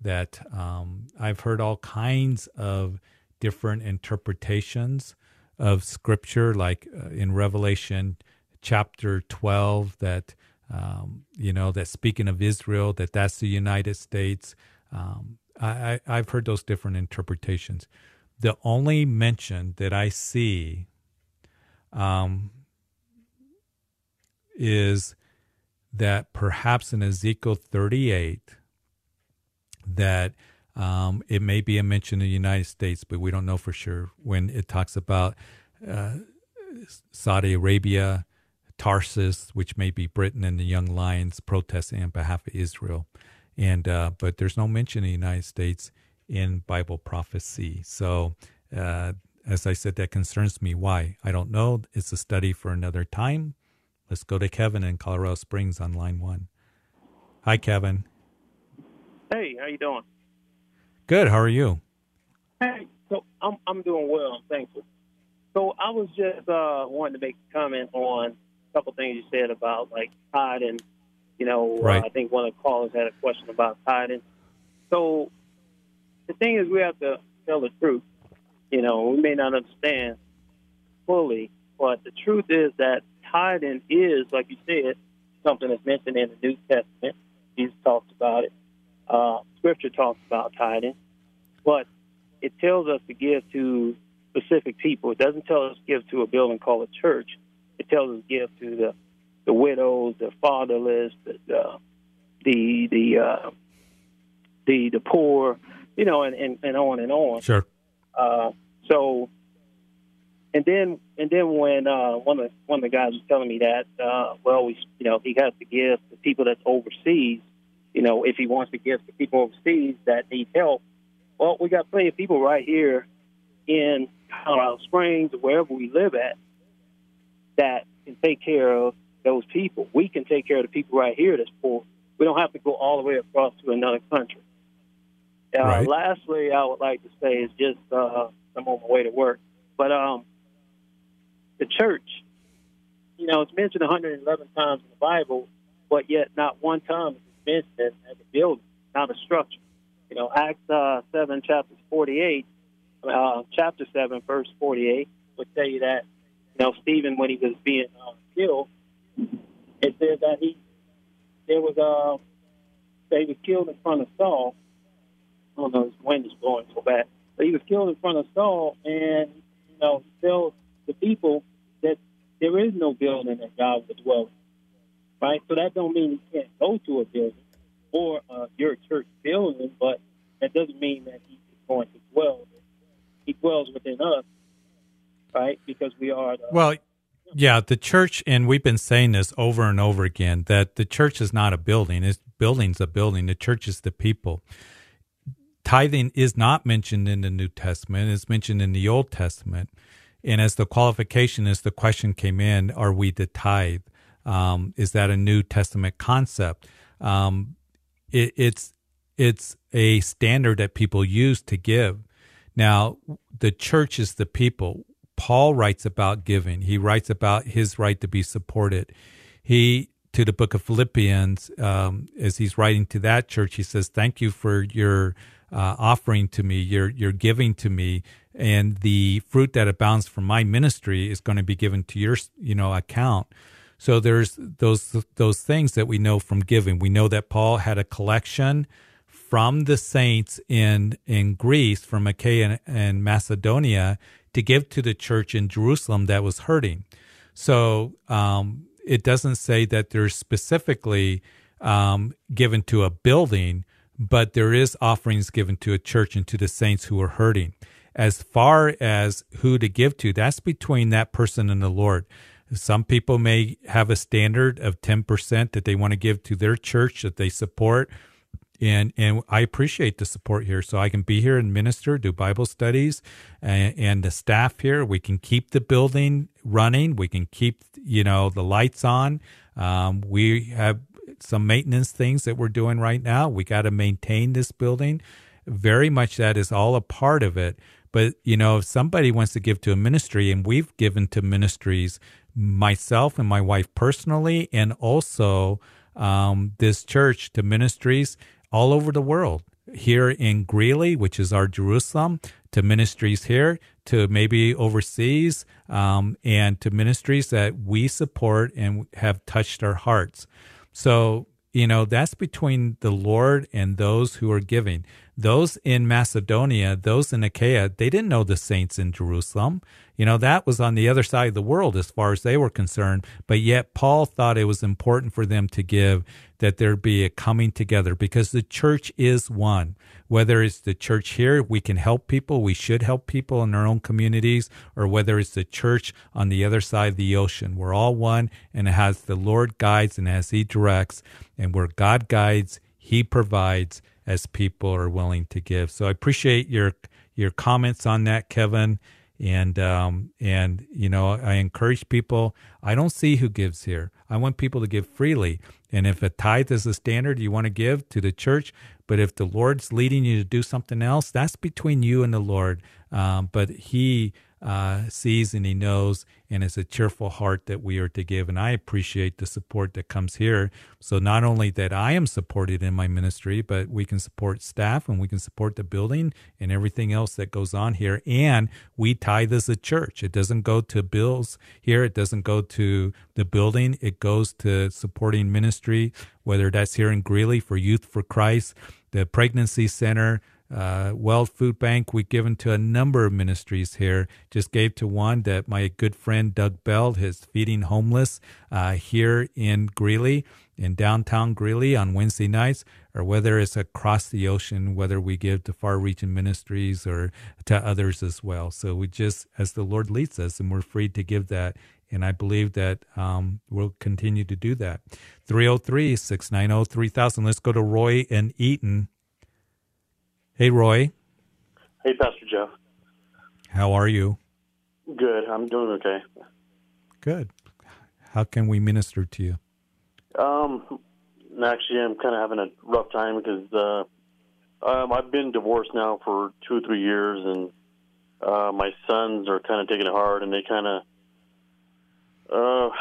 that um, I've heard all kinds of different interpretations of scripture, like uh, in Revelation chapter 12, that, um, you know, that speaking of Israel, that that's the United States. Um, I, I, have heard those different interpretations. The only mention that I see um, is that perhaps in Ezekiel 38, that um, it may be a mention in the United States, but we don't know for sure when it talks about uh, Saudi Arabia, Tarshish, which may be Britain, and the Young Lions protesting on behalf of Israel. And uh, but there's no mention of the United States in Bible prophecy. So uh, as I said, that concerns me. Why? I don't know. It's a study for another time. Let's go to Kevin in Colorado Springs on line one. Hi, Kevin. Hey, how you doing? Good. How are you? Hey, so I'm I'm doing well. I'm thankful. So I was just uh, wanting to make a comment on a couple things you said about like tithing. You know, uh, right. I think one of the callers had a question about tithing. So the thing is, we have to tell the truth. You know, we may not understand fully, but the truth is that tithing is, like you said, something that's mentioned in the New Testament. Jesus talks about it. Uh, scripture talks about tithing, but it tells us to give to specific people. It doesn't tell us to give to a building called a church. It tells us to give to the the widows, the fatherless, the the the the, uh, the, the poor, you know, and, and, and on and on. Sure. Uh, so and then and then when uh, one of the, one of the guys was telling me that, uh, well, we you know he has to give to people that's overseas. You know, if he wants to give to people overseas that need help, well, we got plenty of people right here in Colorado Springs or wherever we live at that can take care of those people. We can take care of the people right here that's poor. We don't have to go all the way across to another country. Uh, Right. Lastly, I would like to say is just uh, I'm on my way to work, but um, the church, you know, it's mentioned 111 times in the Bible, but yet not one time is it mentioned as a building, not a structure. You know, Acts uh, 7, chapter 48, uh, chapter 7, verse 48 would tell you that, you know, Stephen, when he was being uh, killed, it said that he, there was, uh, that he was killed in front of Saul. I don't know, his wind is blowing so bad. But he was killed in front of Saul, and, you know, tells the people that there is no building that God would dwell. Right? So that don't mean he can't go to a building or uh, your church building, but that doesn't mean that he's going to dwell. He dwells within us, right? Because we are the Well, yeah, the church, and we've been saying this over and over again that the church is not a building. It's building's a building. The church is the people. Tithing is not mentioned in the New Testament. It's mentioned in the Old Testament. And as the qualification, as the question came in, are we to tithe? Um, is that a New Testament concept? Um, it, it's it's a standard that people use to give. Now, the church is the people. Paul writes about giving. He writes about his right to be supported. He to the book of Philippians, um, as he's writing to that church, he says, "Thank you for your uh, offering to me, your your giving to me, and the fruit that abounds from my ministry is going to be given to your you know account." So there's those those things that we know from giving. We know that Paul had a collection from the saints in in Greece, from Achaia and, and Macedonia, to give to the church in Jerusalem that was hurting. So um, it doesn't say that they're specifically um, given to a building, but there is offerings given to a church and to the saints who are hurting. As far as who to give to, that's between that person and the Lord. Some people may have a standard of 10% that they want to give to their church that they support. And, and I appreciate the support here. So I can be here and minister, do Bible studies, and, and the staff here. We can keep the building running. We can keep, you know, the lights on. Um, we have some maintenance things that we're doing right now. We got to maintain this building. Very much that is all a part of it. But, you know, if somebody wants to give to a ministry, and we've given to ministries, myself and my wife personally, and also um, this church to ministries all over the world. Here in Greeley, which is our Jerusalem, to ministries here, to maybe overseas, um, and to ministries that we support and have touched our hearts. So, you know, that's between the Lord and those who are giving. Those in Macedonia, those in Achaia, they didn't know the saints in Jerusalem. You know, that was on the other side of the world as far as they were concerned. But yet, Paul thought it was important for them to give, that there be a coming together because the church is one. Whether it's the church here, we can help people, we should help people in our own communities, or whether it's the church on the other side of the ocean. We're all one, and as the Lord guides and as He directs, and where God guides, He provides as people are willing to give. So I appreciate your your comments on that, Kevin. And um, and you know, I encourage people. I don't see who gives here. I want people to give freely. And if a tithe is the standard you want to give to the church, but if the Lord's leading you to do something else, that's between you and the Lord. Um, but He uh, sees and He knows, and it's a cheerful heart that we are to give. And I appreciate the support that comes here. So not only that I am supported in my ministry, but we can support staff and we can support the building and everything else that goes on here. And we tithe as a church. It doesn't go to bills here. It doesn't go to the building. It goes to supporting ministry, whether that's here in Greeley for Youth for Christ, the Pregnancy Center, uh, World Food Bank. We've given to a number of ministries here. Just gave to one that my good friend Doug Bell is feeding homeless uh, here in Greeley. in downtown Greeley on Wednesday nights, or whether it's across the ocean, whether we give to far reaching Ministries or to others as well. So we just, as the Lord leads us, and we're free to give that. And I believe that um, we'll continue to do that. 303 690 3000. Let's go to Roy and Eaton. Hey, Roy. Hey, Pastor Jeff. How are you? Good. I'm doing okay. Good. How can we minister to you? Um, actually, I'm kind of having a rough time because uh, um, I've been divorced now for two or three years, and uh, my sons are kind of taking it hard, and they kind of uh,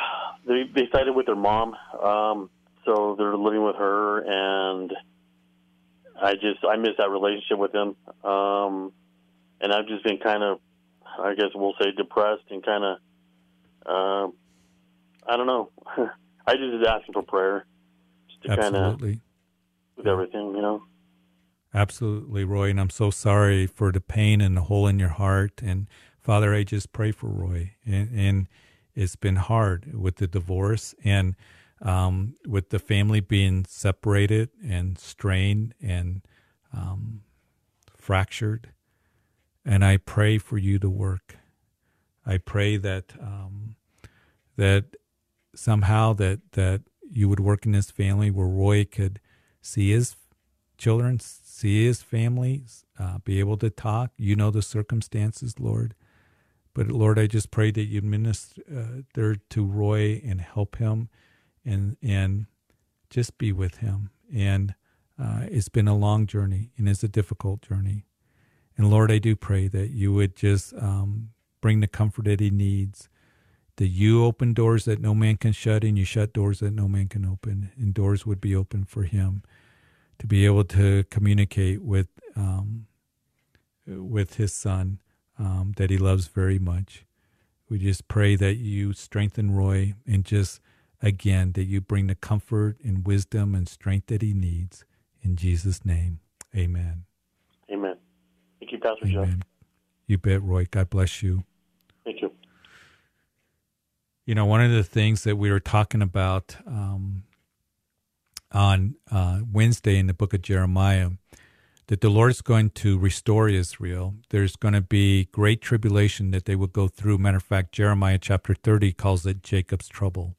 they they sided with their mom, um, so they're living with her, and I just I miss that relationship with him, um, and I've just been kind of, I guess we'll say, depressed and kind of, uh, I don't know. *laughs* I just is asking for prayer, just to kind of with everything, you know. Absolutely, Roy, and I'm so sorry for the pain and the hole in your heart. And Father, I just pray for Roy, and, and it's been hard with the divorce and um, with the family being separated and strained and um, fractured. And I pray for you to work. I pray that um, that somehow that that you would work in this family where Roy could see his children, see his family, uh, be able to talk. You know the circumstances, Lord. But Lord, I just pray that you minister uh, to Roy and help him, and and just be with him. And uh, it's been a long journey, and it's a difficult journey. And Lord, I do pray that you would just um, bring the comfort that he needs that you open doors that no man can shut and you shut doors that no man can open and doors would be open for him to be able to communicate with um, with his son um, that he loves very much we just pray that you strengthen roy and just again that you bring the comfort and wisdom and strength that he needs in jesus name amen amen thank you pastor amen. Jeff. you bet roy god bless you thank you you know, one of the things that we were talking about um, on uh, Wednesday in the book of Jeremiah, that the Lord is going to restore Israel. There's going to be great tribulation that they will go through. Matter of fact, Jeremiah chapter 30 calls it Jacob's trouble.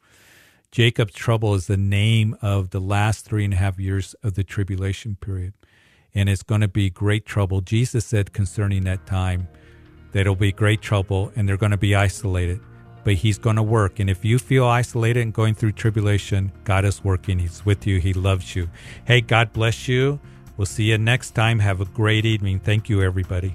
Jacob's trouble is the name of the last three and a half years of the tribulation period. And it's going to be great trouble. Jesus said concerning that time that it'll be great trouble and they're going to be isolated but He's going to work. And if you feel isolated and going through tribulation, God is working. He's with you. He loves you. Hey, God bless you. We'll see you next time. Have a great evening. Thank you, everybody.